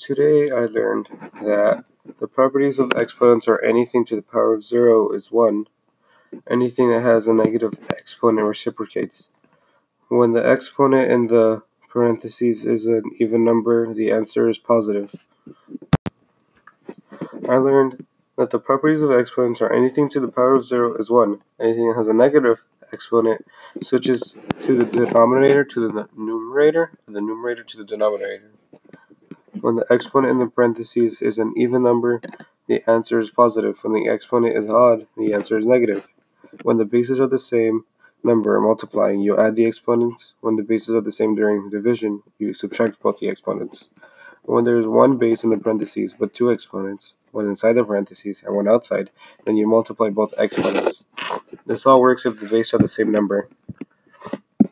Today I learned that the properties of exponents are anything to the power of zero is one. Anything that has a negative exponent reciprocates. When the exponent in the parentheses is an even number, the answer is positive. I learned that the properties of exponents are anything to the power of zero is one. Anything that has a negative exponent switches to the denominator to the numerator, and the numerator to the denominator. When the exponent in the parentheses is an even number, the answer is positive. When the exponent is odd, the answer is negative. When the bases are the same number multiplying, you add the exponents. When the bases are the same during division, you subtract both the exponents. When there is one base in the parentheses but two exponents, one inside the parentheses and one outside, then you multiply both exponents. This all works if the bases are the same number.